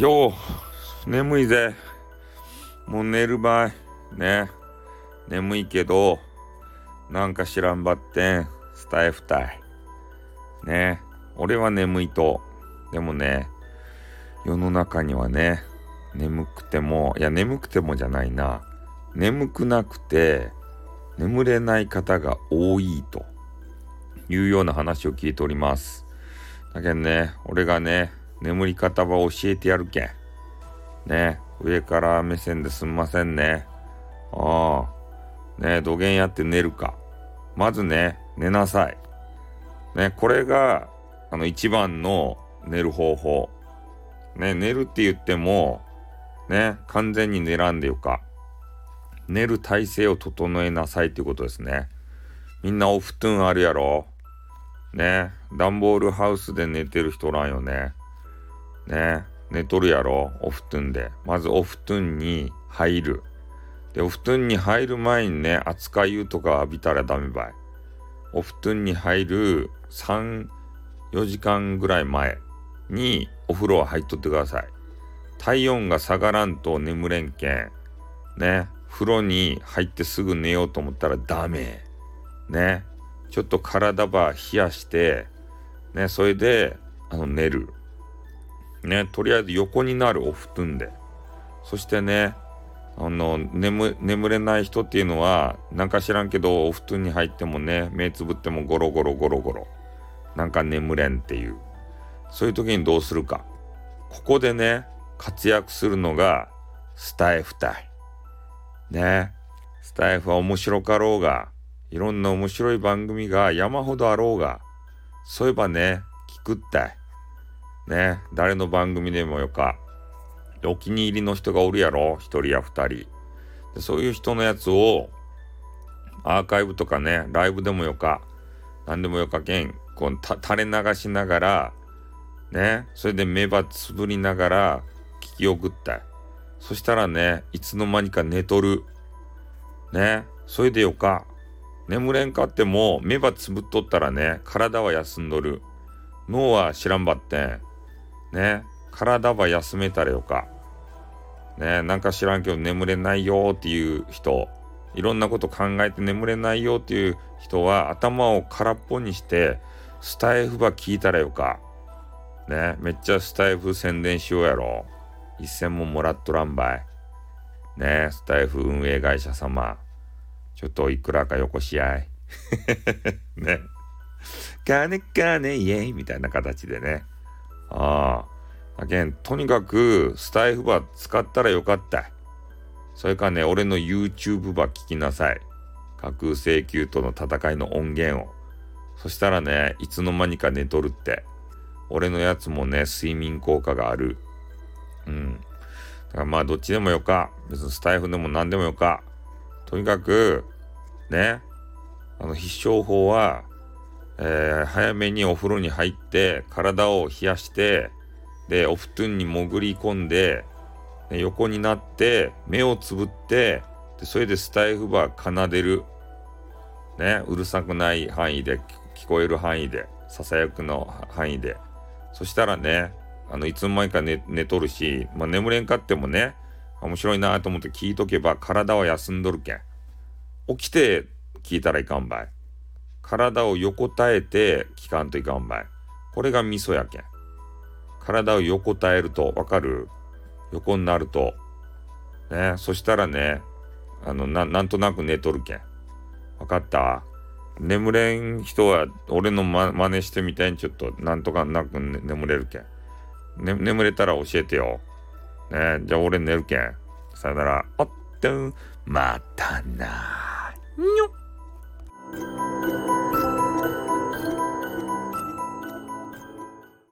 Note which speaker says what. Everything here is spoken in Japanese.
Speaker 1: よう、眠いぜ。もう寝る場合。ね。眠いけど、なんか知らんばってん、スタイフたい。ね。俺は眠いと。でもね、世の中にはね、眠くても、いや、眠くてもじゃないな。眠くなくて、眠れない方が多いというような話を聞いております。だけどね、俺がね、眠り方は教えてやるけん。ね、上から目線ですんませんね。ああ、ね、土下やって寝るか。まずね、寝なさい。ね、これが、あの、一番の寝る方法。ね、寝るって言っても、ね、完全に寝らんでよか。寝る体勢を整えなさいっていうことですね。みんなお布団あるやろね、段ボールハウスで寝てる人らんよね。ね、寝とるやろお布団で。まずお布団に入る。で、お布団に入る前にね、熱い湯とか浴びたらダメばい。お布団に入る3、4時間ぐらい前にお風呂は入っとってください。体温が下がらんと眠れんけん。ね、風呂に入ってすぐ寝ようと思ったらダメ。ね、ちょっと体ば冷やして、ね、それで、あの、寝る。ね、とりあえず横になるお布団で。そしてね、あの、眠、眠れない人っていうのは、なんか知らんけど、お布団に入ってもね、目つぶってもゴロゴロゴロゴロ。なんか眠れんっていう。そういう時にどうするか。ここでね、活躍するのが、スタイフ隊。ね。スタイフは面白かろうが、いろんな面白い番組が山ほどあろうが、そういえばね、聞くったい。ね、誰の番組でもよか。お気に入りの人がおるやろ、一人や二人で。そういう人のやつを、アーカイブとかね、ライブでもよか、何でもよかけん、こう、垂れ流しながら、ね、それで目ばつぶりながら聞き送った。そしたらね、いつの間にか寝とる。ね、それでよか。眠れんかっても目ばつぶっとったらね、体は休んどる。脳は知らんばってん。ね、体は休めたらよか。ね、なんか知らんけど眠れないよっていう人、いろんなこと考えて眠れないよっていう人は頭を空っぽにして、スタイフば聞いたらよか。ね、めっちゃスタイフ宣伝しようやろ。一銭ももらっとらんばい。ね、スタイフ運営会社様。ちょっといくらかよこし合い。ね。金金イエイみたいな形でね。ああ。だけん、とにかく、スタイフバ使ったらよかった。それかね、俺の YouTube ば聞きなさい。架空請求との戦いの音源を。そしたらね、いつの間にか寝とるって。俺のやつもね、睡眠効果がある。うん。だからまあ、どっちでもよか。別にスタイフでも何でもよか。とにかく、ね、あの、必勝法は、えー、早めにお風呂に入って体を冷やしてでお布団に潜り込んで横になって目をつぶってでそれでスタイフバー奏でる。ねうるさくない範囲で聞こえる範囲でささやくの範囲で。そしたらねあのいつの間にか寝寝とるし、まあ、眠れんかってもね面白いなと思って聞いとけば体は休んどるけん。起きて聞いたらいかんばい。体を横たえて聞かんといかんばい。これが味噌やけん。体を横たえると、わかる？横になると。ね、そしたらね、あの、な、なんとなく寝とるけん。わかった？眠れん人は、俺のま、真似してみたいにちょっと、なんとかなく、ね、眠れるけん。ね、眠れたら教えてよ。ね、じゃあ俺寝るけん。さよなら。おっとん、またなにょっ。